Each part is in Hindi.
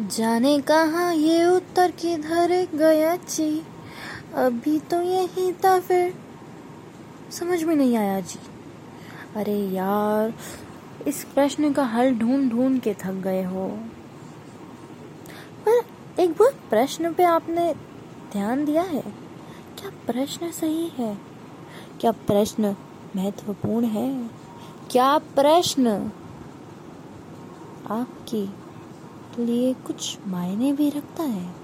जाने कहा ये उत्तर किधर गया जी? अभी तो यही था फिर। समझ में नहीं आया जी। अरे यार, इस प्रश्न का हल ढूंढ ढूंढ के थक गए हो। पर एक बार प्रश्न पे आपने ध्यान दिया है। क्या प्रश्न सही है? क्या प्रश्न महत्वपूर्ण है? क्या प्रश्न आपकी लिए कुछ मायने भी रखता है।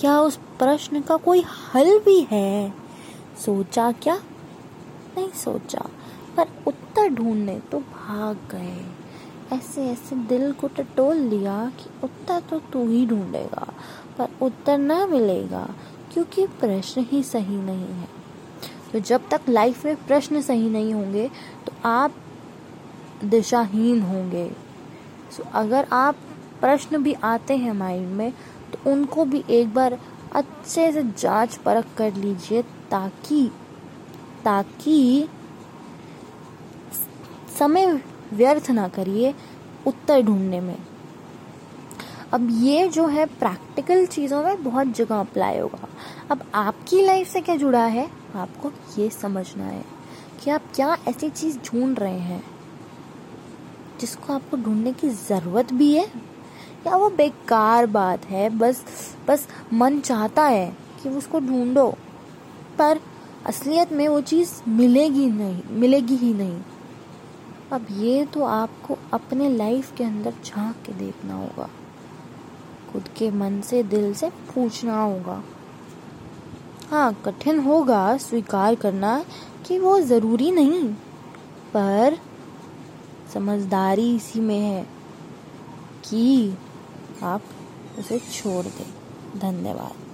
क्या उस प्रश्न का कोई हल भी है? सोचा क्या? नहीं सोचा, पर उत्तर ढूँढने तो भाग गए। ऐसे ऐसे दिल को टटोल लिया कि उत्तर तो तू ही ढूंढेगा, पर उत्तर ना मिलेगा, क्योंकि प्रश्न ही सही नहीं है। तो जब तक लाइफ में प्रश्न सही नहीं होंगे तो आप दिशाहीन होंगे। सो अगर आप प्रश्न भी आते हैं माइंड में तो उनको भी एक बार अच्छे से जाँच परख कर लीजिए ताकि ताकि समय व्यर्थ ना करिए उत्तर ढूँढने में। अब ये जो है प्रैक्टिकल चीज़ों में बहुत जगह अप्लाई होगा। अब आपकी लाइफ से क्या जुड़ा है? आपको ये समझना है कि आप क्या ऐसी चीज़ ढूंढ रहे हैं, जिसको आपको ढूँढने की ज़रूरत भी है या वो बेकार बात है? बस बस मन चाहता है कि उसको ढूंढो। पर असलियत में वो चीज़ मिलेगी नहीं, मिलेगी ही नहीं। अब ये तो आपको अपने लाइफ के अंदर झाँक के देखना होगा। खुद के मन से, दिल से पूछना होगा। हाँ कठिन होगा स्वीकार करना कि वो ज़रूरी नहीं, पर समझदारी इसी में है कि आप उसे छोड़ दें। धन्यवाद।